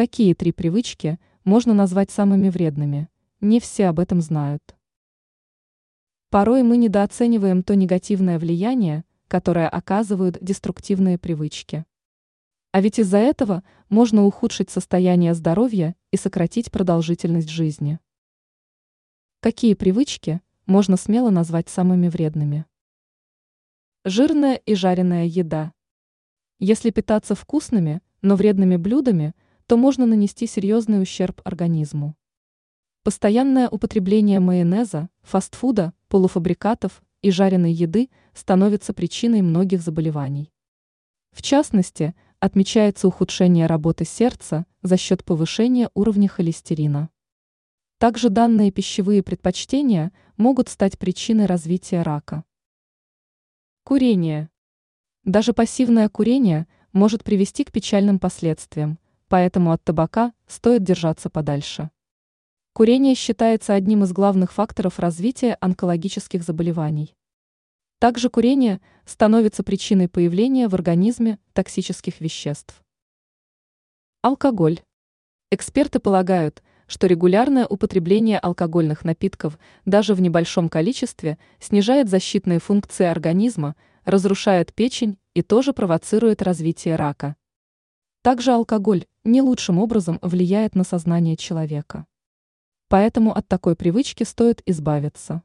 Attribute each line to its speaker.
Speaker 1: Какие три привычки можно назвать самыми вредными? Не все об этом знают. Порой мы недооцениваем то негативное влияние, которое оказывают деструктивные привычки. А ведь из-за этого можно ухудшить состояние здоровья и сократить продолжительность жизни. Какие привычки можно смело назвать самыми вредными? Жирная и жареная еда. Если питаться вкусными, но вредными блюдами, то можно нанести серьезный ущерб организму. Постоянное употребление майонеза, фастфуда, полуфабрикатов и жареной еды становится причиной многих заболеваний. В частности, отмечается ухудшение работы сердца за счет повышения уровня холестерина. Также данные пищевые предпочтения могут стать причиной развития рака. Курение. Даже пассивное курение может привести к печальным последствиям, поэтому от табака стоит держаться подальше. Курение считается одним из главных факторов развития онкологических заболеваний. Также курение становится причиной появления в организме токсических веществ. Алкоголь. Эксперты полагают, что регулярное употребление алкогольных напитков даже в небольшом количестве снижает защитные функции организма, разрушает печень и тоже провоцирует развитие рака. Также алкоголь не лучшим образом влияет на сознание человека. Поэтому от такой привычки стоит избавиться.